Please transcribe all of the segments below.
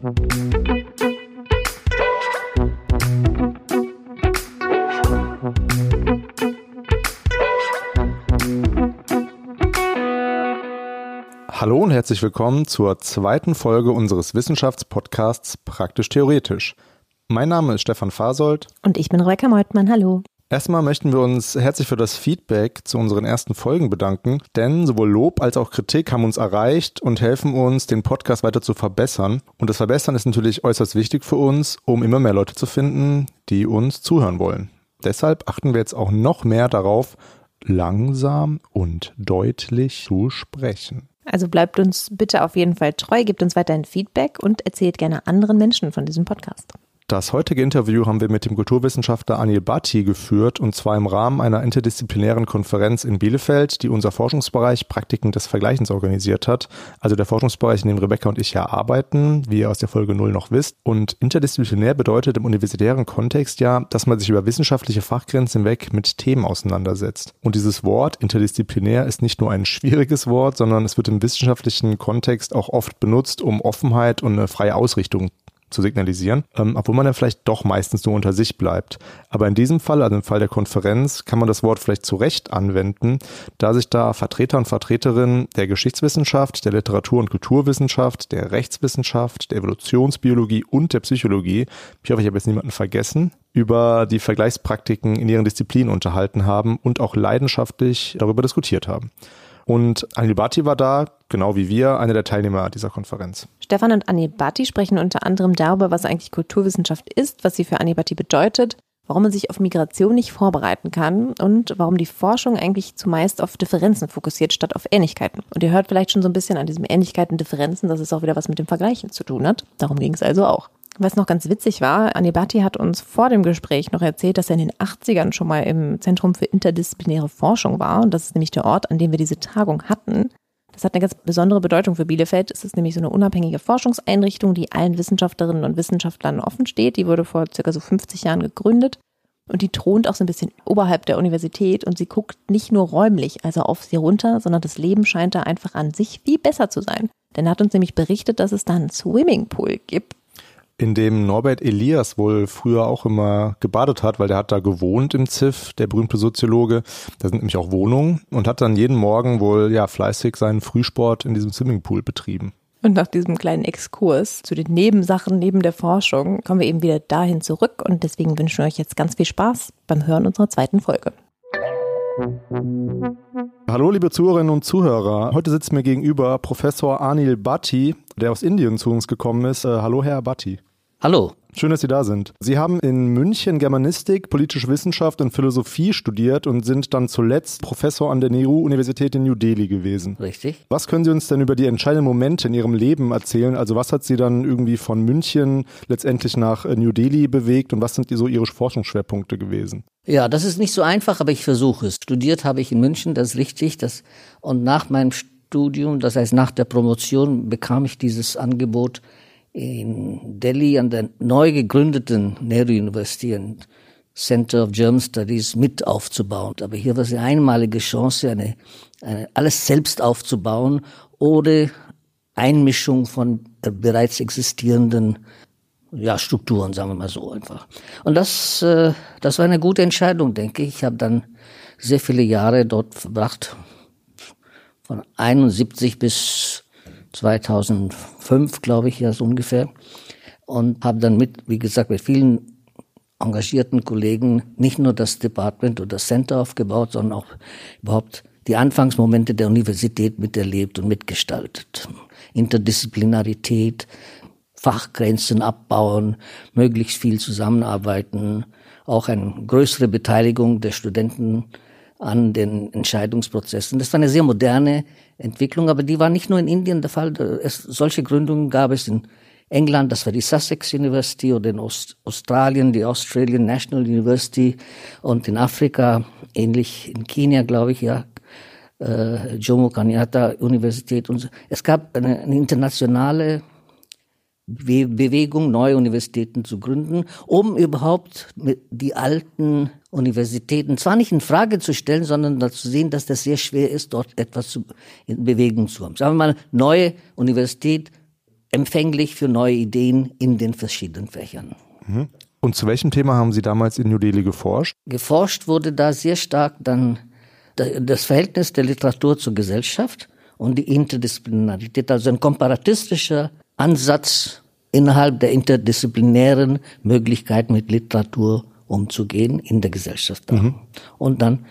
Hallo und herzlich willkommen zur zweiten Folge unseres Wissenschaftspodcasts Praktisch Theoretisch. Mein Name ist Stefan Fasold. Und ich bin Rebecca Meutmann. Hallo. Erstmal möchten wir uns herzlich für das Feedback zu unseren ersten Folgen bedanken, denn sowohl Lob als auch Kritik haben uns erreicht und helfen uns, den Podcast weiter zu verbessern. Und das Verbessern ist natürlich äußerst wichtig für uns, um immer mehr Leute zu finden, die uns zuhören wollen. Deshalb achten wir jetzt auch noch mehr darauf, langsam und deutlich zu sprechen. Also bleibt uns bitte auf jeden Fall treu, gebt uns weiterhin Feedback und erzählt gerne anderen Menschen von diesem Podcast. Das heutige Interview haben wir mit dem Kulturwissenschaftler Anil Bhatti geführt und zwar im Rahmen einer interdisziplinären Konferenz in Bielefeld, die unser Forschungsbereich Praktiken des Vergleichens organisiert hat. Also der Forschungsbereich, in dem Rebecca und ich ja arbeiten, wie ihr aus der Folge 0 noch wisst. Und interdisziplinär bedeutet im universitären Kontext ja, dass man sich über wissenschaftliche Fachgrenzen hinweg mit Themen auseinandersetzt. Und dieses Wort interdisziplinär ist nicht nur ein schwieriges Wort, sondern es wird im wissenschaftlichen Kontext auch oft benutzt, um Offenheit und eine freie Ausrichtung zu signalisieren, ähm, obwohl man dann vielleicht doch meistens nur unter sich bleibt. Aber in diesem Fall, also im Fall der Konferenz, kann man das Wort vielleicht zu Recht anwenden, da sich da Vertreter und Vertreterinnen der Geschichtswissenschaft, der Literatur- und Kulturwissenschaft, der Rechtswissenschaft, der Evolutionsbiologie und der Psychologie, ich hoffe, ich habe jetzt niemanden vergessen, über die Vergleichspraktiken in ihren Disziplinen unterhalten haben und auch leidenschaftlich darüber diskutiert haben. Und Anil Bhatti war da, genau wie wir, einer der Teilnehmer dieser Konferenz. Stefan und Anil Bhatti sprechen unter anderem darüber, was eigentlich Kulturwissenschaft ist, was sie für Anil Bhatti bedeutet, warum man sich auf Migration nicht vorbereiten kann und warum die Forschung eigentlich zumeist auf Differenzen fokussiert statt auf Ähnlichkeiten. Und ihr hört vielleicht schon so ein bisschen an diesen Ähnlichkeiten, Differenzen, dass es auch wieder was mit dem Vergleichen zu tun hat. Darum ging es also auch. Was noch ganz witzig war, Anibati hat uns vor dem Gespräch noch erzählt, dass er in den 80ern schon mal im Zentrum für interdisziplinäre Forschung war. Und das ist nämlich der Ort, an dem wir diese Tagung hatten. Das hat eine ganz besondere Bedeutung für Bielefeld. Es ist nämlich so eine unabhängige Forschungseinrichtung, die allen Wissenschaftlerinnen und Wissenschaftlern offen steht. Die wurde vor circa so 50 Jahren gegründet. Und die thront auch so ein bisschen oberhalb der Universität und sie guckt nicht nur räumlich, also auf sie runter, sondern das Leben scheint da einfach an sich viel besser zu sein. Denn er hat uns nämlich berichtet, dass es da einen Swimmingpool gibt in dem Norbert Elias wohl früher auch immer gebadet hat, weil der hat da gewohnt im ZIF, der berühmte Soziologe. Da sind nämlich auch Wohnungen und hat dann jeden Morgen wohl ja fleißig seinen Frühsport in diesem Swimmingpool betrieben. Und nach diesem kleinen Exkurs zu den Nebensachen neben der Forschung kommen wir eben wieder dahin zurück und deswegen wünschen wir euch jetzt ganz viel Spaß beim Hören unserer zweiten Folge. Hallo liebe Zuhörerinnen und Zuhörer. Heute sitzt mir gegenüber Professor Anil Bhatti, der aus Indien zu uns gekommen ist. Äh, hallo Herr Bhatti. Hallo. Schön, dass Sie da sind. Sie haben in München Germanistik, politische Wissenschaft und Philosophie studiert und sind dann zuletzt Professor an der Nehru-Universität in New Delhi gewesen. Richtig. Was können Sie uns denn über die entscheidenden Momente in Ihrem Leben erzählen? Also was hat Sie dann irgendwie von München letztendlich nach äh, New Delhi bewegt und was sind so Ihre Forschungsschwerpunkte gewesen? Ja, das ist nicht so einfach, aber ich versuche es. Studiert habe ich in München, das ist richtig. Das, und nach meinem Studium, das heißt nach der Promotion, bekam ich dieses Angebot, in Delhi an der neu gegründeten Nehru University Center of German Studies mit aufzubauen. Aber hier war es eine einmalige Chance, eine, eine, alles selbst aufzubauen, ohne Einmischung von bereits existierenden ja, Strukturen, sagen wir mal so einfach. Und das, äh, das war eine gute Entscheidung, denke ich. Ich habe dann sehr viele Jahre dort verbracht, von 71 bis 2005, glaube ich, ja so ungefähr. Und habe dann mit, wie gesagt, mit vielen engagierten Kollegen nicht nur das Department oder das Center aufgebaut, sondern auch überhaupt die Anfangsmomente der Universität miterlebt und mitgestaltet. Interdisziplinarität, Fachgrenzen abbauen, möglichst viel zusammenarbeiten, auch eine größere Beteiligung der Studenten an den Entscheidungsprozessen. Das war eine sehr moderne Entwicklung, aber die war nicht nur in Indien der Fall. Es, solche Gründungen gab es in England, das war die Sussex University, oder in Ost Australien, die Australian National University, und in Afrika, ähnlich in Kenia, glaube ich, ja, äh, Jomo Kenyatta Universität. Und so. Es gab eine, eine internationale Bewegung, neue Universitäten zu gründen, um überhaupt die alten Universitäten zwar nicht in Frage zu stellen, sondern dazu sehen, dass das sehr schwer ist, dort etwas zu, in Bewegung zu haben. Sagen wir mal, neue Universität empfänglich für neue Ideen in den verschiedenen Fächern. Mhm. Und zu welchem Thema haben Sie damals in New Delhi geforscht? Geforscht wurde da sehr stark dann das Verhältnis der Literatur zur Gesellschaft und die Interdisziplinarität, also ein komparatistischer Ansatz innerhalb der interdisziplinären Möglichkeiten mit Literatur umzugehen in der Gesellschaft. Mhm. Und dann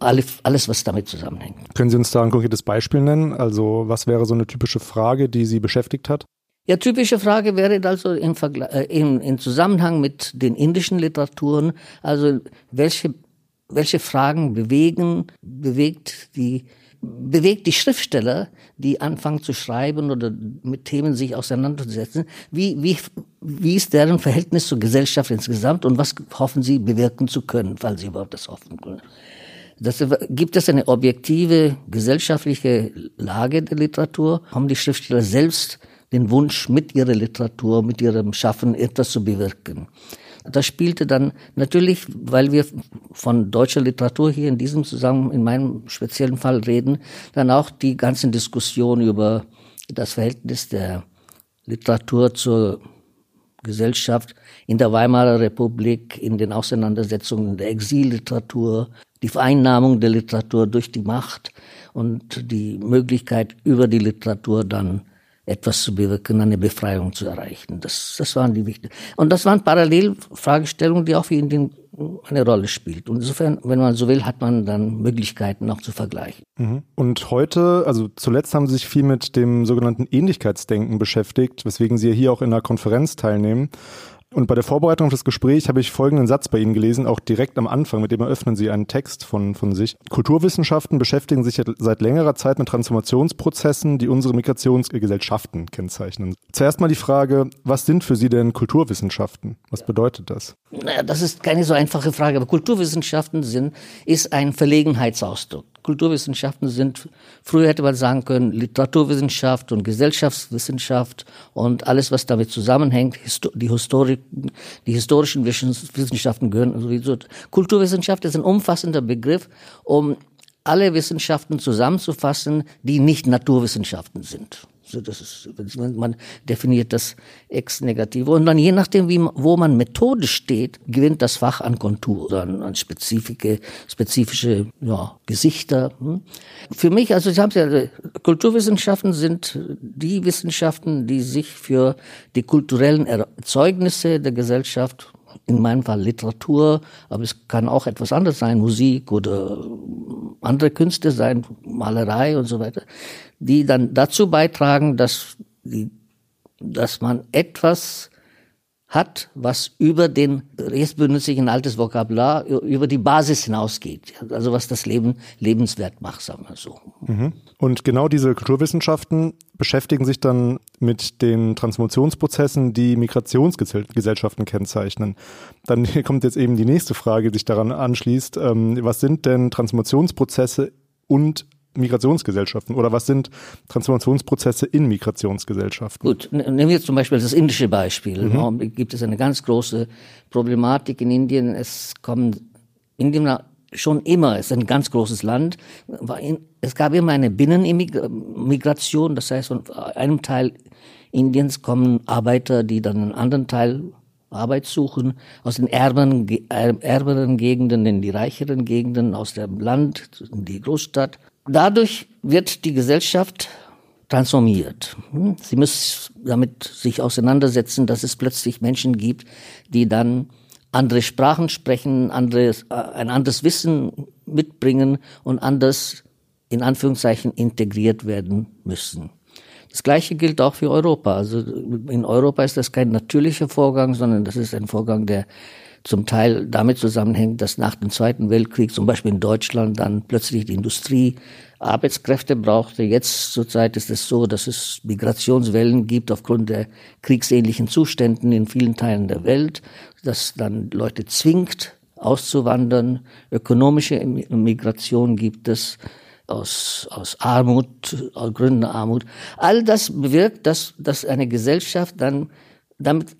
alles, was damit zusammenhängt. Können Sie uns da ein konkretes Beispiel nennen? Also was wäre so eine typische Frage, die Sie beschäftigt hat? Ja, typische Frage wäre also im, Vergleich, äh, im, im Zusammenhang mit den indischen Literaturen, also welche, welche Fragen bewegen, bewegt die bewegt die Schriftsteller, die anfangen zu schreiben oder mit Themen sich auseinanderzusetzen, wie, wie, wie ist deren Verhältnis zur Gesellschaft insgesamt und was hoffen sie bewirken zu können, falls sie überhaupt das hoffen können. Das, gibt es eine objektive gesellschaftliche Lage der Literatur? Haben die Schriftsteller selbst den Wunsch, mit ihrer Literatur, mit ihrem Schaffen etwas zu bewirken? Das spielte dann natürlich, weil wir von deutscher Literatur hier in diesem Zusammenhang, in meinem speziellen Fall reden, dann auch die ganzen Diskussionen über das Verhältnis der Literatur zur Gesellschaft in der Weimarer Republik, in den Auseinandersetzungen der Exilliteratur, die Vereinnahmung der Literatur durch die Macht und die Möglichkeit, über die Literatur dann etwas zu bewirken, eine Befreiung zu erreichen. Das, das waren die wichtigen. Und das waren Parallelfragestellungen, die auch für Indien eine Rolle spielt. Und insofern, wenn man so will, hat man dann Möglichkeiten auch zu vergleichen. Mhm. Und heute, also zuletzt haben Sie sich viel mit dem sogenannten Ähnlichkeitsdenken beschäftigt, weswegen Sie hier auch in einer Konferenz teilnehmen. Und bei der Vorbereitung auf das Gespräch habe ich folgenden Satz bei Ihnen gelesen, auch direkt am Anfang, mit dem eröffnen Sie einen Text von, von sich. Kulturwissenschaften beschäftigen sich seit längerer Zeit mit Transformationsprozessen, die unsere Migrationsgesellschaften kennzeichnen. Zuerst mal die Frage, was sind für Sie denn Kulturwissenschaften? Was bedeutet das? Naja, das ist keine so einfache Frage, aber Kulturwissenschaften sind, ist ein Verlegenheitsausdruck. Kulturwissenschaften sind, früher hätte man sagen können, Literaturwissenschaft und Gesellschaftswissenschaft und alles, was damit zusammenhängt, die Historik, die historischen Wissenschaften gehören sowieso. Kulturwissenschaft ist ein umfassender Begriff, um alle Wissenschaften zusammenzufassen, die nicht Naturwissenschaften sind. So, das ist, man definiert das ex negativ. Und dann je nachdem, wie, wo man methodisch steht, gewinnt das Fach an Kontur, an, an spezifische, spezifische ja, Gesichter. Hm. Für mich, also ich habe ja, Kulturwissenschaften sind die Wissenschaften, die sich für die kulturellen Erzeugnisse der Gesellschaft in meinem Fall Literatur, aber es kann auch etwas anderes sein, Musik oder andere Künste sein, Malerei und so weiter, die dann dazu beitragen, dass, die, dass man etwas hat, was über den, jetzt benutze ich ein altes Vokabular, über die Basis hinausgeht. Also was das Leben lebenswert macht, sagen wir so. Mhm. Und genau diese Kulturwissenschaften beschäftigen sich dann mit den Transformationsprozessen, die Migrationsgesellschaften kennzeichnen. Dann kommt jetzt eben die nächste Frage, die sich daran anschließt. Ähm, was sind denn Transformationsprozesse und Migrationsgesellschaften oder was sind Transformationsprozesse in Migrationsgesellschaften? Gut, nehmen wir zum Beispiel das indische Beispiel. Mhm. Warum gibt es eine ganz große Problematik in Indien? Es kommen Indien schon immer, es ist ein ganz großes Land, es gab immer eine Binnenmigration, das heißt von einem Teil Indiens kommen Arbeiter, die dann einen anderen Teil Arbeit suchen, aus den ärmeren, ärmeren Gegenden in die reicheren Gegenden, aus dem Land in die Großstadt. Dadurch wird die Gesellschaft transformiert. Hm? Sie müssen damit sich auseinandersetzen, dass es plötzlich Menschen gibt, die dann andere Sprachen sprechen, anderes, äh, ein anderes Wissen mitbringen und anders in Anführungszeichen integriert werden müssen. Das Gleiche gilt auch für Europa. Also in Europa ist das kein natürlicher Vorgang, sondern das ist ein Vorgang, der zum Teil damit zusammenhängt, dass nach dem Zweiten Weltkrieg zum Beispiel in Deutschland dann plötzlich die Industrie Arbeitskräfte brauchte. Jetzt zurzeit ist es so, dass es Migrationswellen gibt aufgrund der kriegsähnlichen Zuständen in vielen Teilen der Welt, dass dann Leute zwingt, auszuwandern. Ökonomische Migration gibt es aus, aus Armut, aus Gründen Armut. All das bewirkt, dass, dass eine Gesellschaft dann damit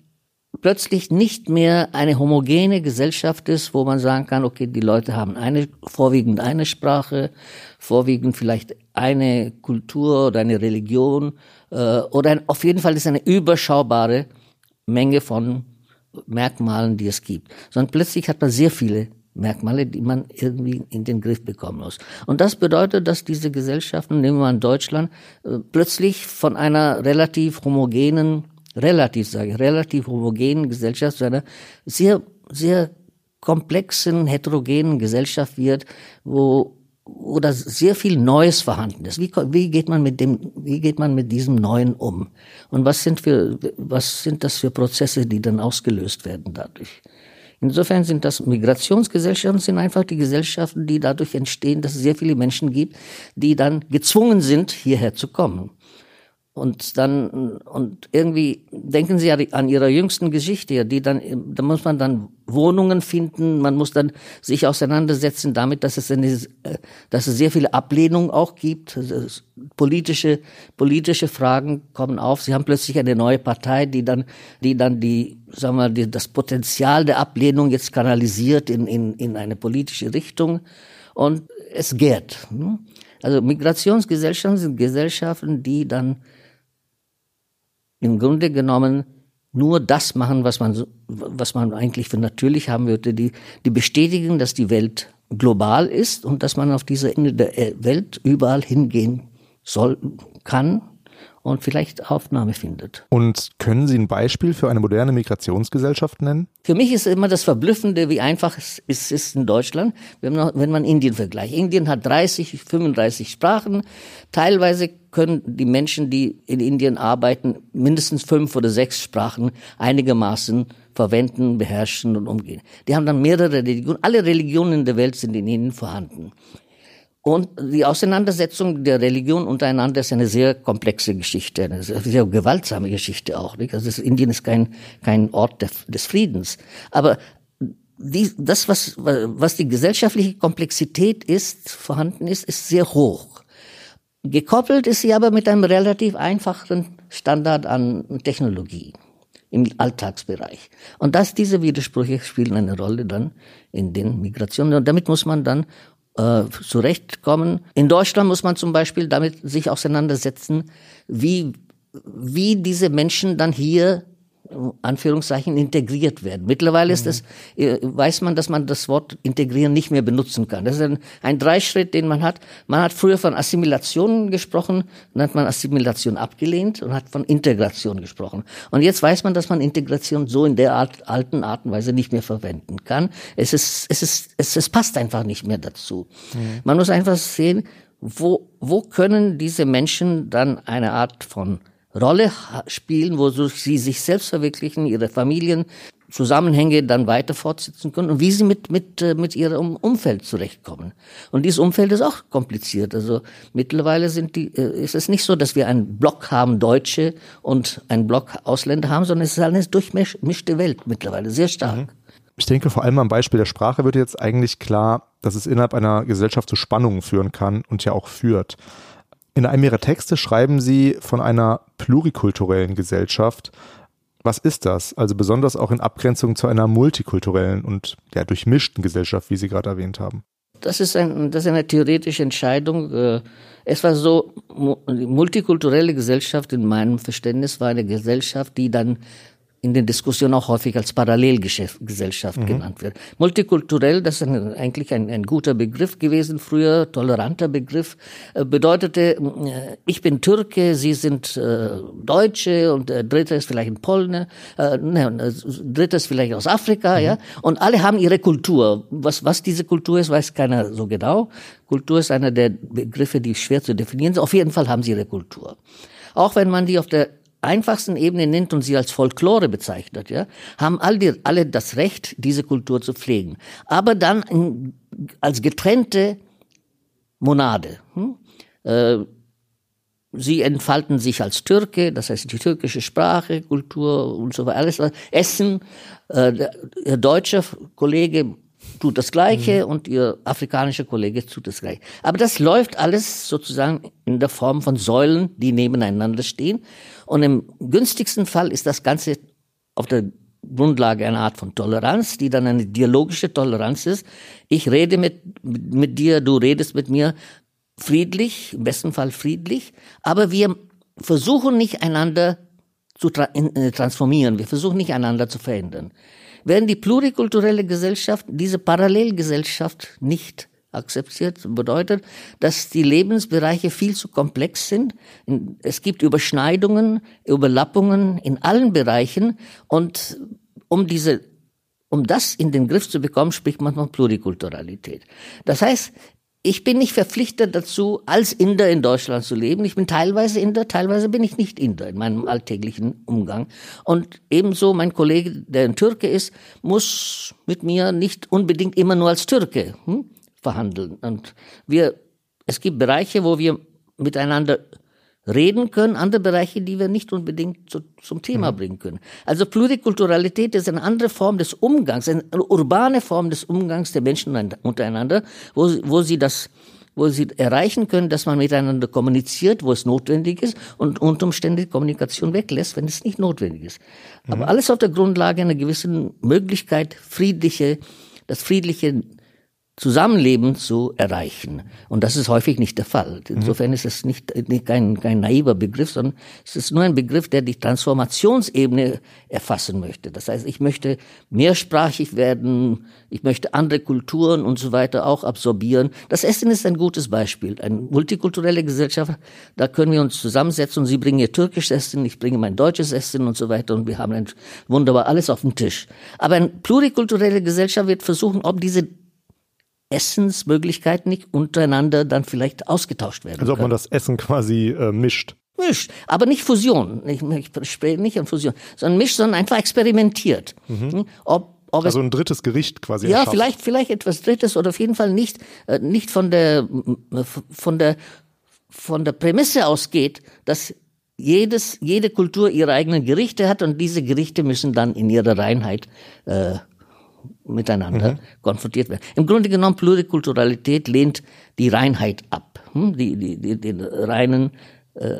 plötzlich nicht mehr eine homogene Gesellschaft ist, wo man sagen kann, okay, die Leute haben eine, vorwiegend eine Sprache, vorwiegend vielleicht eine Kultur oder eine Religion äh, oder ein, auf jeden Fall ist eine überschaubare Menge von Merkmalen, die es gibt, sondern plötzlich hat man sehr viele Merkmale, die man irgendwie in den Griff bekommen muss. Und das bedeutet, dass diese Gesellschaften, nehmen wir an Deutschland, äh, plötzlich von einer relativ homogenen, relativ sage ich, relativ homogenen Gesellschaft zu einer sehr, sehr komplexen, heterogenen Gesellschaft wird, wo oder sehr viel Neues vorhanden ist. Wie, wie geht man mit dem, wie geht man mit diesem Neuen um? Und was sind für, was sind das für Prozesse, die dann ausgelöst werden dadurch? Insofern sind das Migrationsgesellschaften, sind einfach die Gesellschaften, die dadurch entstehen, dass es sehr viele Menschen gibt, die dann gezwungen sind, hierher zu kommen. Und dann, und irgendwie denken Sie an Ihrer jüngsten Geschichte, die dann, da muss man dann Wohnungen finden, man muss dann sich auseinandersetzen damit, dass es eine, dass es sehr viele Ablehnung auch gibt. Politische, politische Fragen kommen auf. Sie haben plötzlich eine neue Partei, die dann, die dann die, sagen wir, die, das Potenzial der Ablehnung jetzt kanalisiert in, in, in eine politische Richtung. Und es gärt. Also Migrationsgesellschaften sind Gesellschaften, die dann im Grunde genommen nur das machen, was man, was man eigentlich für natürlich haben würde, die, die bestätigen, dass die Welt global ist und dass man auf dieser Ende der Welt überall hingehen soll, kann und vielleicht Aufnahme findet. Und können Sie ein Beispiel für eine moderne Migrationsgesellschaft nennen? Für mich ist immer das Verblüffende, wie einfach es ist in Deutschland, wenn man Indien vergleicht. Indien hat 30, 35 Sprachen. Teilweise können die Menschen, die in Indien arbeiten, mindestens fünf oder sechs Sprachen einigermaßen verwenden, beherrschen und umgehen. Die haben dann mehrere Religionen. Alle Religionen der Welt sind in ihnen vorhanden. Und die Auseinandersetzung der Religion untereinander ist eine sehr komplexe Geschichte, eine sehr gewaltsame Geschichte auch. Nicht? Also Indien ist kein, kein Ort des Friedens. Aber die, das, was, was die gesellschaftliche Komplexität ist, vorhanden ist, ist sehr hoch. Gekoppelt ist sie aber mit einem relativ einfachen Standard an Technologie im Alltagsbereich. Und dass diese Widersprüche spielen eine Rolle dann in den Migrationen. Und damit muss man dann äh, zurechtkommen. In Deutschland muss man zum Beispiel damit sich auseinandersetzen, wie, wie diese Menschen dann hier Anführungszeichen integriert werden. Mittlerweile ist es, äh, weiß man, dass man das Wort integrieren nicht mehr benutzen kann. Das ist ein, ein Dreischritt, den man hat. Man hat früher von Assimilation gesprochen, dann hat man Assimilation abgelehnt und hat von Integration gesprochen. Und jetzt weiß man, dass man Integration so in der Art, alten Art und Weise nicht mehr verwenden kann. Es ist, es ist, es, es passt einfach nicht mehr dazu. Mhm. Man muss einfach sehen, wo, wo können diese Menschen dann eine Art von Rolle spielen, wo sie sich selbst verwirklichen, ihre Familien, Zusammenhänge dann weiter fortsetzen können und wie sie mit, mit, äh, mit ihrem Umfeld zurechtkommen. Und dieses Umfeld ist auch kompliziert. Also mittlerweile sind die, äh, ist es nicht so, dass wir einen Block haben, Deutsche und einen Block Ausländer haben, sondern es ist eine durchmischte Welt mittlerweile, sehr stark. Mhm. Ich denke, vor allem am Beispiel der Sprache wird jetzt eigentlich klar, dass es innerhalb einer Gesellschaft zu Spannungen führen kann und ja auch führt. In einem Ihrer Texte schreiben Sie von einer plurikulturellen Gesellschaft. Was ist das? Also besonders auch in Abgrenzung zu einer multikulturellen und ja, durchmischten Gesellschaft, wie Sie gerade erwähnt haben. Das ist, ein, das ist eine theoretische Entscheidung. Äh, es war so, die multikulturelle Gesellschaft in meinem Verständnis war eine Gesellschaft, die dann in den Diskussionen auch häufig als Parallelgesellschaft mhm. genannt wird. Multikulturell, das ist ein, eigentlich ein, ein, guter Begriff gewesen früher, toleranter Begriff, äh, bedeutete, äh, ich bin Türke, Sie sind äh, Deutsche und der dritte ist vielleicht ein Polne, äh, ne, dritte ist vielleicht aus Afrika, mhm. ja, und alle haben ihre Kultur. Was, was diese Kultur ist, weiß keiner so genau. Kultur ist einer der Begriffe, die schwer zu definieren sind. Auf jeden Fall haben sie ihre Kultur. Auch wenn man die auf der einfachsten Ebene nennt und sie als Folklore bezeichnet, ja, haben all die, alle das Recht, diese Kultur zu pflegen. Aber dann in, als getrennte Monade. Hm? Äh, sie entfalten sich als Türke, das heißt die türkische Sprache, Kultur und so weiter, alles. Essen, äh, der, der deutsche Kollege tut das Gleiche mhm. und ihr afrikanischer Kollege tut das Gleiche. Aber das läuft alles sozusagen in der Form von Säulen, die nebeneinander stehen. Und im günstigsten Fall ist das Ganze auf der Grundlage einer Art von Toleranz, die dann eine dialogische Toleranz ist. Ich rede mit, mit dir, du redest mit mir. friedlich, im besten Fall friedlich, aber wir versuchen nicht einander zu tra äh, transformieren, wir versuchen nicht einander zu verändern. Während die plurikulturelle Gesellschaft diese Parallelgesellschaft nicht akzeptiert, bedeutet, dass die Lebensbereiche viel zu komplex sind. Es gibt Überschneidungen, Überlappungen in allen Bereichen und um diese um das in den Griff zu bekommen, spricht man von Plurikulturalität. Das heißt, ich bin nicht verpflichtet dazu, als Inder in Deutschland zu leben. Ich bin teilweise Inder, teilweise bin ich nicht Inder in meinem alltäglichen Umgang. Und ebenso mein Kollege, der ein Türke ist, muss mit mir nicht unbedingt immer nur als Türke hm, verhandeln. Und wir, es gibt Bereiche, wo wir miteinander reden können, andere Bereiche, die wir nicht unbedingt zu, zum Thema mhm. bringen können. Also Plurikulturalität ist eine andere Form des Umgangs, eine urbane Form des Umgangs der Menschen untereinander, wo, wo sie das wo sie erreichen können, dass man miteinander kommuniziert, wo es notwendig ist und unter Umständen die Kommunikation weglässt, wenn es nicht notwendig ist. Mhm. Aber alles auf der Grundlage einer gewissen Möglichkeit, friedliche, das friedliche Zusammenleben zu erreichen. Und das ist häufig nicht der Fall. Insofern ist es nicht, nicht kein, kein naiver Begriff, sondern es ist nur ein Begriff, der die Transformationsebene erfassen möchte. Das heißt, ich möchte mehrsprachig werden, ich möchte andere Kulturen und so weiter auch absorbieren. Das Essen ist ein gutes Beispiel. Eine multikulturelle Gesellschaft, da können wir uns zusammensetzen und Sie bringen Ihr türkisches Essen, ich bringe mein deutsches Essen und so weiter und wir haben ein wunderbar alles auf dem Tisch. Aber eine plurikulturelle Gesellschaft wird versuchen, ob diese Essensmöglichkeiten nicht untereinander dann vielleicht ausgetauscht werden. Also ob man das Essen quasi äh, mischt. Mischt, aber nicht Fusion. Ich, ich spreche nicht an Fusion, sondern mischt, sondern einfach experimentiert. Mhm. Hm? Ob also ein drittes Gericht quasi. Ja, vielleicht, vielleicht etwas Drittes oder auf jeden Fall nicht, äh, nicht von der, von der, von der Prämisse ausgeht, dass jedes, jede Kultur ihre eigenen Gerichte hat und diese Gerichte müssen dann in ihrer Reinheit äh, miteinander mhm. konfrontiert werden. Im Grunde genommen, Plurikulturalität lehnt die Reinheit ab, hm? die, die, die, den reinen, äh,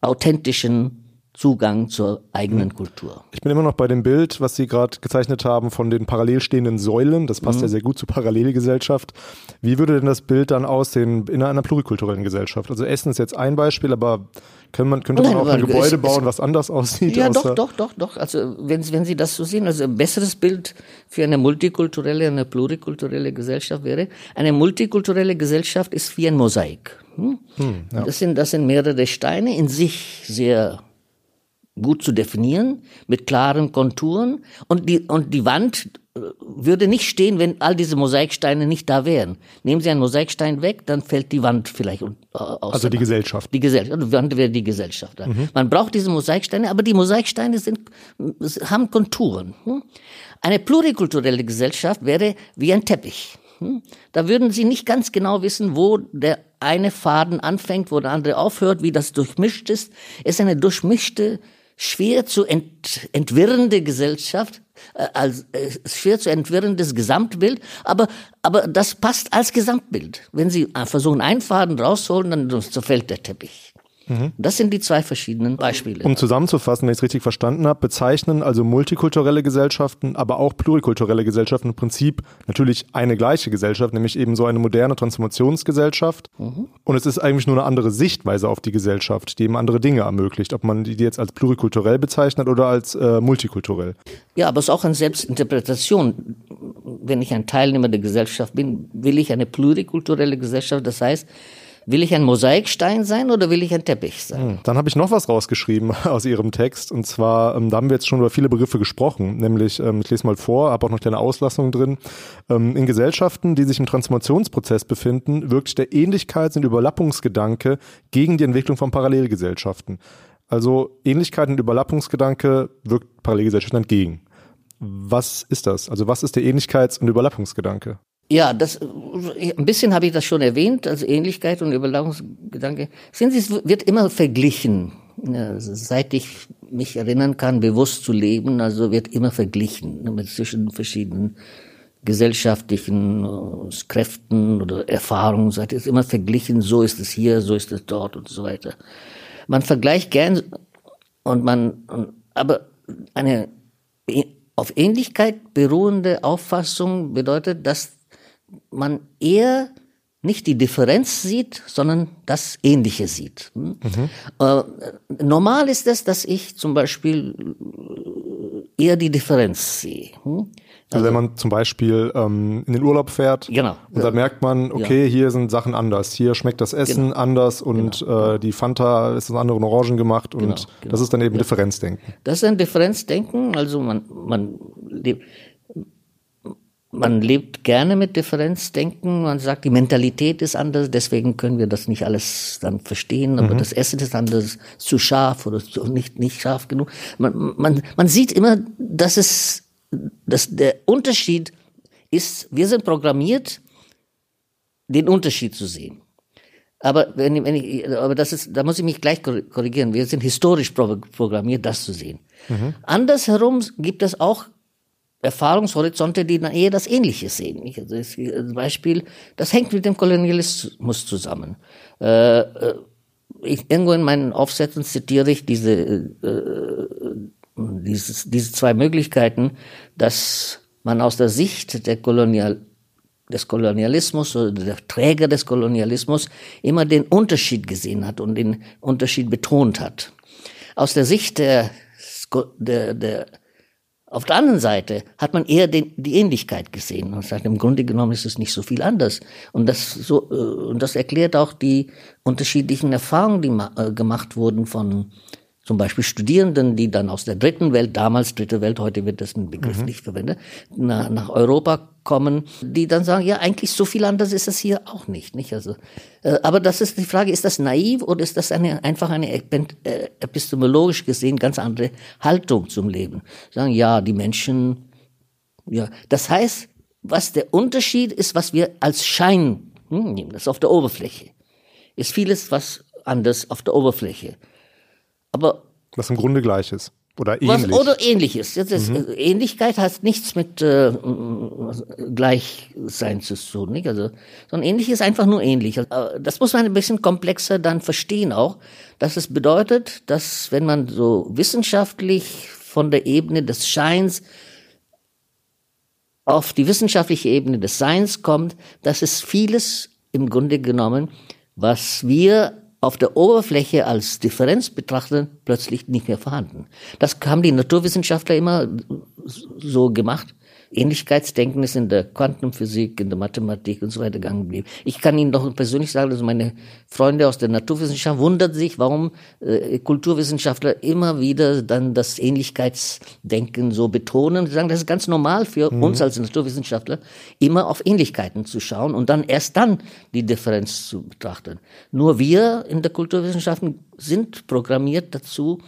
authentischen Zugang zur eigenen Kultur. Ich bin immer noch bei dem Bild, was Sie gerade gezeichnet haben von den parallel stehenden Säulen. Das passt mhm. ja sehr gut zur Parallelgesellschaft. Wie würde denn das Bild dann aussehen in einer plurikulturellen Gesellschaft? Also Essen ist jetzt ein Beispiel, aber kann man, könnte man Nein, auch ein Gebäude es, bauen, was anders aussieht? Ja, doch, doch, doch, doch. Also wenn, wenn Sie das so sehen, also ein besseres Bild für eine multikulturelle, eine plurikulturelle Gesellschaft wäre, eine multikulturelle Gesellschaft ist wie ein Mosaik. Hm? Hm, ja. das, sind, das sind mehrere Steine, in sich sehr gut zu definieren, mit klaren Konturen. Und die, und die Wand äh, würde nicht stehen, wenn all diese Mosaiksteine nicht da wären. Nehmen Sie einen Mosaikstein weg, dann fällt die Wand vielleicht äh, aus. Also die Gesellschaft. Die Gesellschaft. Die Wand wäre die Gesellschaft. Mhm. Man braucht diese Mosaiksteine, aber die Mosaiksteine sind, haben Konturen. Hm? Eine plurikulturelle Gesellschaft wäre wie ein Teppich. Hm? Da würden Sie nicht ganz genau wissen, wo der eine Faden anfängt, wo der andere aufhört, wie das durchmischt ist. Es ist eine durchmischte schwer zu ent, entwirrende Gesellschaft, äh, als äh, schwer zu entwirrendes Gesamtbild, aber aber das passt als Gesamtbild. Wenn Sie versuchen, einen Faden rauszuholen, dann zerfällt der Teppich. Mhm. Das sind die zwei verschiedenen Beispiele. Um zusammenzufassen, wenn ich es richtig verstanden habe, bezeichnen also multikulturelle Gesellschaften, aber auch plurikulturelle Gesellschaften im Prinzip natürlich eine gleiche Gesellschaft, nämlich eben so eine moderne Transformationsgesellschaft. Mhm. Und es ist eigentlich nur eine andere Sichtweise auf die Gesellschaft, die eben andere Dinge ermöglicht, ob man die jetzt als plurikulturell bezeichnet oder als äh, multikulturell. Ja, aber es ist auch eine Selbstinterpretation. Wenn ich ein Teilnehmer der Gesellschaft bin, will ich eine plurikulturelle Gesellschaft, das heißt, Will ich ein Mosaikstein sein oder will ich ein Teppich sein? Hm, dann habe ich noch was rausgeschrieben aus Ihrem Text. Und zwar, ähm, da haben wir jetzt schon über viele Begriffe gesprochen. Nämlich, ähm, ich lese mal vor, habe auch noch kleine Auslassungen drin. Ähm, in Gesellschaften, die sich im Transformationsprozess befinden, wirkt der Ähnlichkeits- und Überlappungsgedanke gegen die Entwicklung von Parallelgesellschaften. Also Ähnlichkeit und Überlappungsgedanke wirkt Parallelgesellschaften entgegen. Was ist das? Also was ist der Ähnlichkeits- und Überlappungsgedanke? Ja, das, ein bisschen habe ich das schon erwähnt, also Ähnlichkeit und Überlappungsgedanke. Sehen Sie, es wird immer verglichen. Seit ich mich erinnern kann, bewusst zu leben, also wird immer verglichen ne, zwischen verschiedenen gesellschaftlichen uh, Kräften oder Erfahrungen. Seit ist immer verglichen, so ist es hier, so ist es dort und so weiter. Man vergleicht gern und man, aber eine auf Ähnlichkeit beruhende Auffassung bedeutet, dass man eher nicht die Differenz sieht, sondern das Ähnliche sieht. Hm? Mhm. Äh, normal ist es, dass ich zum Beispiel eher die Differenz sehe. Hm? Also, also, wenn man zum Beispiel ähm, in den Urlaub fährt genau. und dann merkt man, okay, ja. hier sind Sachen anders, hier schmeckt das Essen genau. anders und genau. äh, die Fanta ist aus anderen Orangen gemacht und genau. genau. das ist dann eben ja. Differenzdenken. Das ist ein Differenzdenken, also man, man lebt, man lebt gerne mit Differenzdenken, man sagt, die Mentalität ist anders, deswegen können wir das nicht alles dann verstehen, aber mhm. das Essen ist anders, zu scharf oder zu, nicht, nicht scharf genug. Man, man, man sieht immer, dass es das, der Unterschied ist, wir sind programmiert, den Unterschied zu sehen. Aber wenn, wenn ich, aber das ist, da muss ich mich gleich korrigieren. Wir sind historisch programmiert, das zu sehen. Mhm. Andersherum gibt es auch Erfahrungshorizonte, die dann eher das Ähnliche sehen. Also das Beispiel, das hängt mit dem Kolonialismus zusammen. Äh, äh, ich, irgendwo in meinen Aufsätzen zitiere ich diese äh, dieses, diese zwei Möglichkeiten, dass man aus der Sicht der Kolonial, des Kolonialismus oder der Träger des Kolonialismus immer den Unterschied gesehen hat und den Unterschied betont hat. Aus der Sicht der, der, der auf der anderen Seite hat man eher den, die Ähnlichkeit gesehen und sagt, im Grunde genommen ist es nicht so viel anders. Und das, so, äh, und das erklärt auch die unterschiedlichen Erfahrungen, die äh, gemacht wurden von zum Beispiel Studierenden, die dann aus der dritten Welt, damals dritte Welt, heute wird das ein Begriff mhm. nicht verwendet, nach, nach Europa kommen, die dann sagen, ja, eigentlich so viel anders ist es hier auch nicht, nicht? Also, äh, aber das ist die Frage, ist das naiv oder ist das eine, einfach eine äh, epistemologisch gesehen ganz andere Haltung zum Leben? Sagen, ja, die Menschen, ja, das heißt, was der Unterschied ist, was wir als Schein hm, nehmen, das ist auf der Oberfläche, ist vieles was anders auf der Oberfläche. Aber was im Grunde gleich ist. Oder ähnlich. Was, oder ähnliches. Jetzt ist, mhm. Ähnlichkeit hat nichts mit äh, Gleichsein zu tun. Nicht? Also, sondern ähnlich ist einfach nur ähnlich. Also, das muss man ein bisschen komplexer dann verstehen auch, dass es bedeutet, dass wenn man so wissenschaftlich von der Ebene des Scheins auf die wissenschaftliche Ebene des Seins kommt, dass es vieles im Grunde genommen, was wir auf der Oberfläche als Differenz betrachten, plötzlich nicht mehr vorhanden. Das haben die Naturwissenschaftler immer so gemacht. Ähnlichkeitsdenken ist in der Quantenphysik, in der Mathematik und so weiter gegangen geblieben. Ich kann Ihnen doch persönlich sagen, dass meine Freunde aus der Naturwissenschaft wundern sich, warum äh, Kulturwissenschaftler immer wieder dann das Ähnlichkeitsdenken so betonen. Sie sagen, das ist ganz normal für mhm. uns als Naturwissenschaftler, immer auf Ähnlichkeiten zu schauen und dann erst dann die Differenz zu betrachten. Nur wir in der Kulturwissenschaften sind programmiert dazu,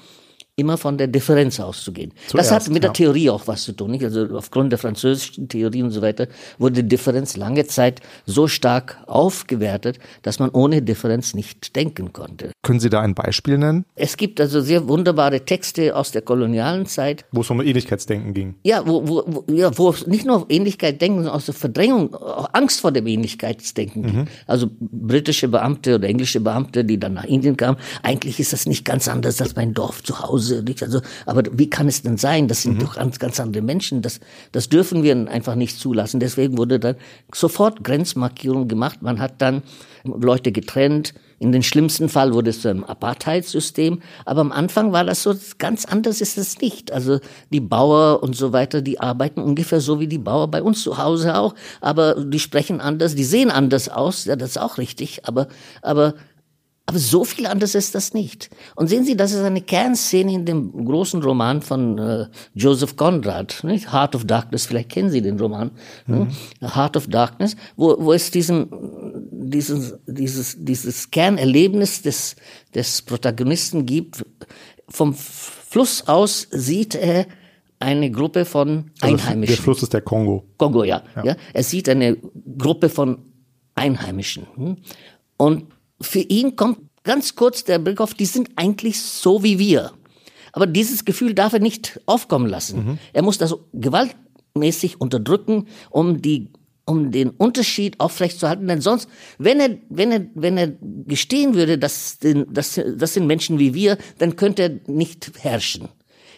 immer von der Differenz auszugehen. Zuerst, das hat mit der Theorie auch was zu tun. Nicht? Also aufgrund der französischen Theorie und so weiter wurde Differenz lange Zeit so stark aufgewertet, dass man ohne Differenz nicht denken konnte. Können Sie da ein Beispiel nennen? Es gibt also sehr wunderbare Texte aus der kolonialen Zeit. Wo es um Ähnlichkeitsdenken ging. Ja, wo, wo, wo, ja, wo es nicht nur Ähnlichkeit denken, sondern auch so Verdrängung, auch Angst vor dem Ähnlichkeitsdenken mhm. Also britische Beamte oder englische Beamte, die dann nach Indien kamen, eigentlich ist das nicht ganz anders als mein Dorf zu Hause Nicht? Also, aber wie kann es denn sein? Das sind mhm. doch ganz, ganz andere Menschen. Das, das dürfen wir einfach nicht zulassen. Deswegen wurde dann sofort Grenzmarkierung gemacht. Man hat dann Leute getrennt. In den schlimmsten Fall wurde es zu einem Apartheidssystem. Aber am Anfang war das so, ganz anders ist es nicht. Also die Bauer und so weiter, die arbeiten ungefähr so wie die Bauer bei uns zu Hause auch. Aber die sprechen anders, die sehen anders aus. Ja, das ist auch richtig. Aber, aber aber so viel anders ist das nicht. Und sehen Sie, das ist eine Kernszene in dem großen Roman von äh, Joseph Conrad, nicht? Heart of Darkness, vielleicht kennen Sie den Roman, ne? mhm. Heart of Darkness, wo, wo es diesen, dieses, dieses, dieses Kernerlebnis des, des Protagonisten gibt. Vom Fluss aus sieht er eine Gruppe von Einheimischen. Also der Fluss ist der Kongo. Kongo, ja. ja. ja. Er sieht eine Gruppe von Einheimischen. Hm? Und für ihn kommt ganz kurz der Blick auf, die sind eigentlich so wie wir. Aber dieses Gefühl darf er nicht aufkommen lassen. Mhm. Er muss das gewaltmäßig unterdrücken, um die um den Unterschied aufrechtzuerhalten, denn sonst, wenn er, wenn er, wenn er gestehen würde, dass, das, das sind Menschen wie wir, dann könnte er nicht herrschen.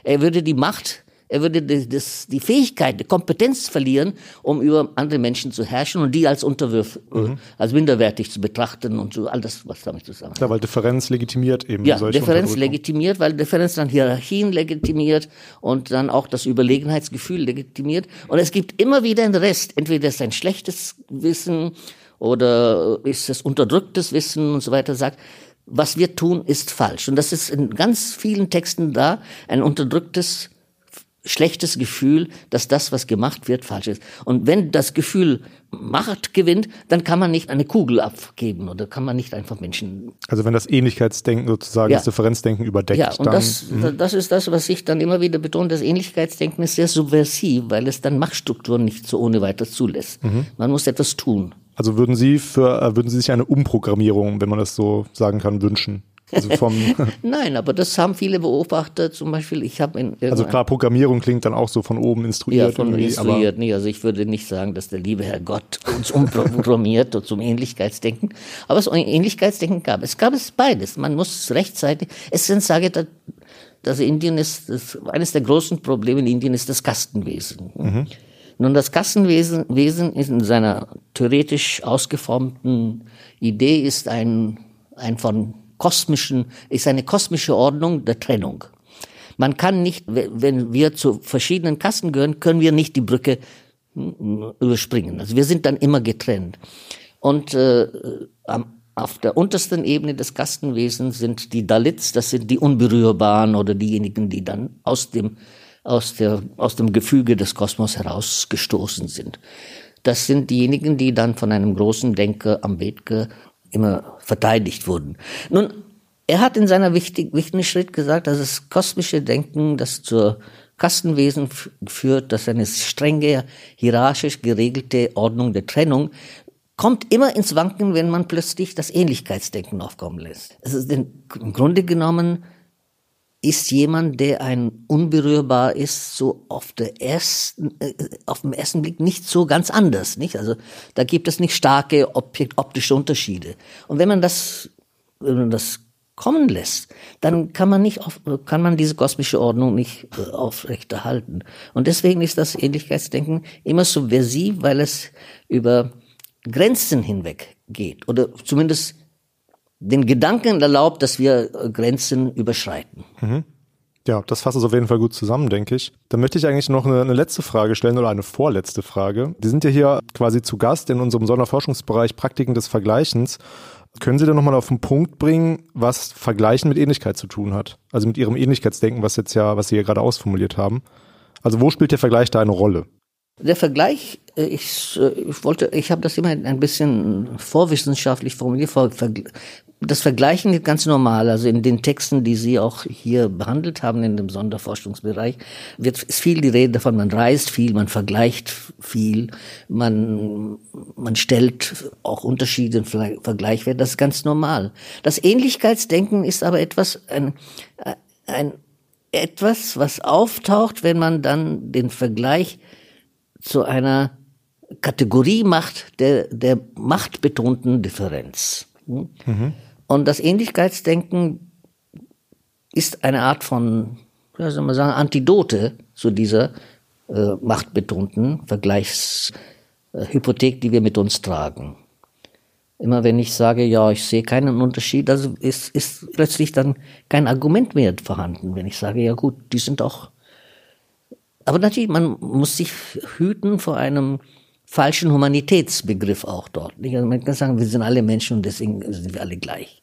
Er würde die Macht Er würde die, das, die Fähigkeit, die Kompetenz verlieren, um über andere Menschen zu herrschen und die als Unterwürf, mhm. als minderwertig zu betrachten und so all das, was damit zusammenhängt. Ja, weil Differenz legitimiert eben ja, solche Differenz legitimiert, weil Differenz dann Hierarchien legitimiert und dann auch das Überlegenheitsgefühl legitimiert. Und es gibt immer wieder einen Rest. Entweder ist ein schlechtes Wissen oder ist es unterdrücktes Wissen und so weiter sagt was wir tun, ist falsch. Und das ist in ganz vielen Texten da, ein unterdrücktes, schlechtes Gefühl, dass das, was gemacht wird, falsch ist. Und wenn das Gefühl Macht gewinnt, dann kann man nicht eine Kugel abgeben oder kann man nicht einfach Menschen. Also wenn das Ähnlichkeitsdenken sozusagen ja. das Differenzdenken überdeckt. Ja, und dann, das, mh. das ist das, was ich dann immer wieder betone. Das Ähnlichkeitsdenken ist sehr subversiv, weil es dann Machtstrukturen nicht so ohne weiter zulässt. Mhm. Man muss etwas tun. Also würden Sie für, äh, würden Sie sich eine Umprogrammierung, wenn man das so sagen kann, wünschen? Also Nein, aber das haben viele Beobachter zum Beispiel. Ich habe in also klar, Programmierung klingt dann auch so von oben instruiert. Ja, von instruiert. Nee, also ich würde nicht sagen, dass der liebe Herr Gott uns umprogrammiert zum Ähnlichkeitsdenken. Aber es Ähnlichkeitsdenken gab. Es gab es beides. Man muss rechtzeitig. Es sind sage ich, dass Indien ist das, eines der großen Probleme in Indien ist das Kastenwesen. Mhm. Nun, das Kassenwesen Wesen in seiner theoretisch ausgeformten Idee ist ein, ein von kosmischen, ist eine kosmische Ordnung der Trennung. Man kann nicht, wenn wir zu verschiedenen Kassen gehören, können wir nicht die Brücke hm, überspringen. Also wir sind dann immer getrennt. Und äh, auf der untersten Ebene des Kastenwesens sind die Dalits, das sind die Unberührbaren oder diejenigen, die dann aus dem aus, der, aus dem Gefüge des Kosmos herausgestoßen sind. Das sind diejenigen, die dann von einem großen Denker Ambedkar immer verteidigt wurden. Nun, er hat in seiner wichtig, wichtigen Schritt gesagt, dass das kosmische Denken, das zur Kastenwesen führt, dass eine strenge, hierarchisch geregelte Ordnung der Trennung kommt immer ins Wanken, wenn man plötzlich das Ähnlichkeitsdenken aufkommen lässt. Also im Grunde genommen ist jemand, der ein unberührbar ist, so auf der ersten, äh, auf dem ersten Blick nicht so ganz anders, nicht? Also da gibt es nicht starke optische Unterschiede. Und wenn man das, wenn man das kommen lässt, dann kann man nicht auf, kann man diese kosmische Ordnung nicht äh, aufrechterhalten. Und deswegen ist das Ähnlichkeitsdenken immer subversiv, weil es über Grenzen hinweg geht oder zumindest den Gedanken erlaubt, dass wir äh, Grenzen überschreiten. Mhm. Ja, das fasst es auf jeden Fall gut zusammen, denke ich. Dann möchte ich eigentlich noch eine, eine, letzte Frage stellen oder eine vorletzte Frage. Sie sind ja hier quasi zu Gast in unserem Sonderforschungsbereich Praktiken des Vergleichens. Können Sie denn nochmal auf den Punkt bringen, was Vergleichen mit Ähnlichkeit zu tun hat? Also mit Ihrem Ähnlichkeitsdenken, was jetzt ja, was Sie hier gerade ausformuliert haben. Also wo spielt der Vergleich da eine Rolle? Der Vergleich, äh, ich, äh, ich wollte, ich habe das immer ein bisschen vorwissenschaftlich formuliert, das Vergleichen ist ganz normal. Also in den Texten, die Sie auch hier behandelt haben in dem Sonderforschungsbereich, wird ist viel die Rede davon. Man reist viel, man vergleicht viel, man man stellt auch Unterschiede in Vergleich Das ist ganz normal. Das Ähnlichkeitsdenken ist aber etwas ein, ein etwas, was auftaucht, wenn man dann den Vergleich zu einer Kategorie macht der der machtbetonten Differenz. Mhm. Und das Ähnlichkeitsdenken ist eine Art von, wie soll man sagen, Antidote zu dieser äh, machtbetonten Vergleichshypothek, die wir mit uns tragen. Immer wenn ich sage, ja, ich sehe keinen Unterschied, also ist, ist plötzlich dann kein Argument mehr vorhanden. Wenn ich sage, ja gut, die sind auch. Aber natürlich, man muss sich hüten vor einem falschen Humanitätsbegriff auch dort. Also man kann sagen, wir sind alle Menschen und deswegen sind wir alle gleich.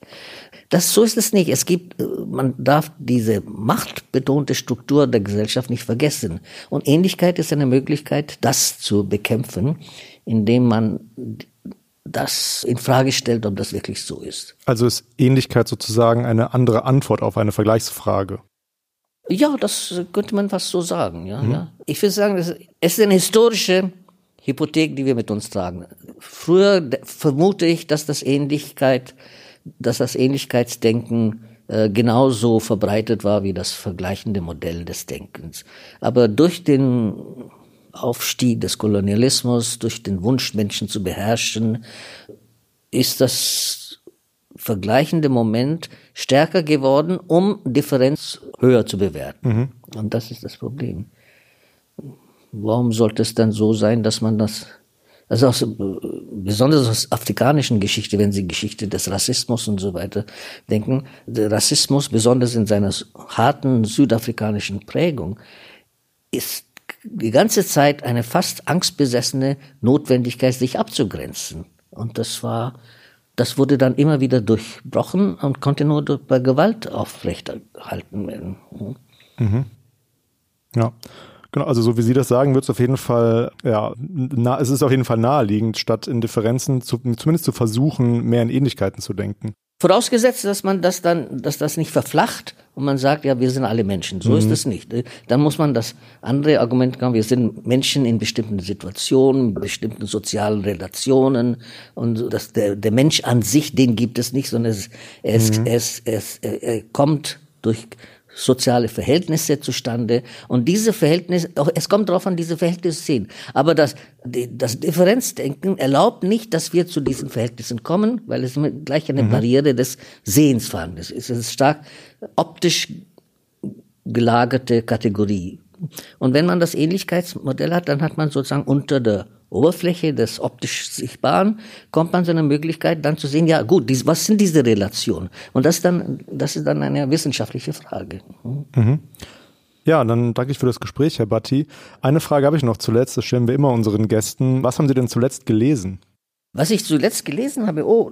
Das, so ist es nicht. Es gibt, äh, man darf diese machtbetonte Struktur der Gesellschaft nicht vergessen. Und Ähnlichkeit ist eine Möglichkeit, das zu bekämpfen, indem man das in Frage stellt, ob das wirklich so ist. Also ist Ähnlichkeit sozusagen eine andere Antwort auf eine Vergleichsfrage? Ja, das könnte man fast so sagen. Ja, mhm. ja. Ich würde sagen, es ist eine historische Hypothek, die wir mit uns tragen. Früher vermute ich, dass das Ähnlichkeit, dass das Ähnlichkeitsdenken äh, genauso verbreitet war wie das vergleichende Modell des Denkens. Aber durch den Aufstieg des Kolonialismus, durch den Wunsch, Menschen zu beherrschen, ist das vergleichende Moment stärker geworden, um Differenz höher zu bewerten. Mhm. Und das ist das Problem. Warum sollte es dann so sein, dass man das also aus, besonders aus afrikanischen Geschichte, wenn Sie Geschichte des Rassismus und so weiter denken, der Rassismus, besonders in seiner harten südafrikanischen Prägung, ist die ganze Zeit eine fast angstbesessene Notwendigkeit, sich abzugrenzen. Und das war, das wurde dann immer wieder durchbrochen und konnte nur bei Gewalt aufrechterhalten werden. Mhm. Ja. Genau, also so wie Sie das sagen, wird es auf jeden Fall, ja, na, es ist auf jeden Fall naheliegend, statt in Differenzen zu, zumindest zu versuchen, mehr in Ähnlichkeiten zu denken. Vorausgesetzt, dass man das dann, dass das nicht verflacht und man sagt, ja, wir sind alle Menschen. So mhm. ist es nicht. Dann muss man das andere Argument haben, wir sind Menschen in bestimmten Situationen, bestimmten sozialen Relationen und das, der, der Mensch an sich, den gibt es nicht, sondern es, es, mhm. es, es, er kommt durch soziale Verhältnisse zustande. Und diese Verhältnisse, auch es kommt darauf an, diese Verhältnisse zu sehen. Aber das, das Differenzdenken erlaubt nicht, dass wir zu diesen Verhältnissen kommen, weil es gleich eine mhm. Barriere des Sehens vorhanden ist. Es ist eine stark optisch gelagerte Kategorie. Und wenn man das Ähnlichkeitsmodell hat, dann hat man sozusagen unter der Oberfläche des optisch Sichtbaren kommt man zu einer Möglichkeit, dann zu sehen, ja gut, dies, was sind diese Relationen? Und das ist dann, das ist dann eine wissenschaftliche Frage. Mhm. Ja, dann danke ich für das Gespräch, Herr Batti. Eine Frage habe ich noch zuletzt, das stellen wir immer unseren Gästen. Was haben Sie denn zuletzt gelesen? Was ich zuletzt gelesen habe, oh,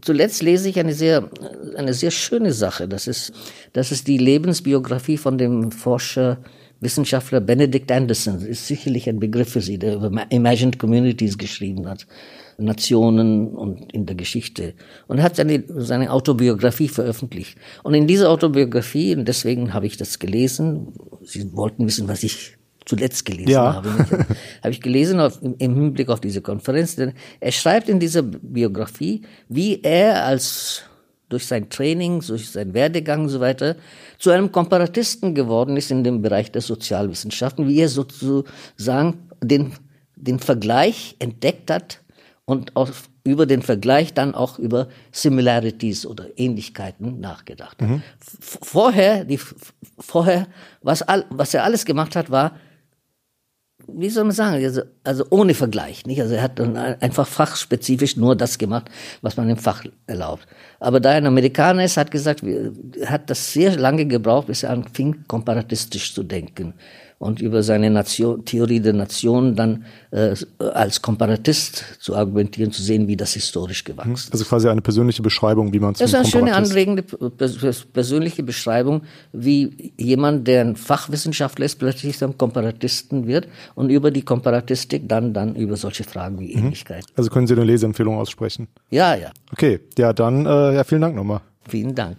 zuletzt lese ich eine sehr, eine sehr schöne Sache. Das ist, das ist die Lebensbiografie von dem Forscher Wissenschaftler Benedict Anderson ist sicherlich ein Begriff für Sie, der über Imagined Communities geschrieben hat, Nationen und in der Geschichte. Und er hat seine, seine Autobiografie veröffentlicht. Und in dieser Autobiografie, und deswegen habe ich das gelesen, Sie wollten wissen, was ich zuletzt gelesen ja. habe. habe ich gelesen auf, im, im Hinblick auf diese Konferenz, denn er schreibt in dieser Biografie, wie er als durch sein Training, durch seinen Werdegang und so weiter, zu einem Komparatisten geworden ist in dem Bereich der Sozialwissenschaften, wie er sozusagen den, den Vergleich entdeckt hat und auch über den Vergleich dann auch über Similarities oder Ähnlichkeiten nachgedacht hat. Mhm. Vorher, die, vorher, was, all, was er alles gemacht hat, war wie soll man sagen, also, also ohne Vergleich, nicht? Also er hat dann einfach fachspezifisch nur das gemacht, was man im Fach erlaubt. Aber da er ein Amerikaner ist, hat gesagt, hat das sehr lange gebraucht, bis er anfing, komparatistisch zu denken und über seine Nation, Theorie der Nation dann äh, als Komparatist zu argumentieren, zu sehen, wie das historisch gewachsen ist. Also quasi eine persönliche Beschreibung, wie man es Das ist eine schöne, anregende persönliche Beschreibung, wie jemand, der ein Fachwissenschaftler ist, plötzlich zum Komparatisten wird und über die Komparatistik dann, dann über solche Fragen wie mhm. Ähnlichkeit. Also können Sie eine Leseempfehlung aussprechen? Ja, ja. Okay, ja, dann, äh, ja, vielen Dank nochmal. Vielen Dank.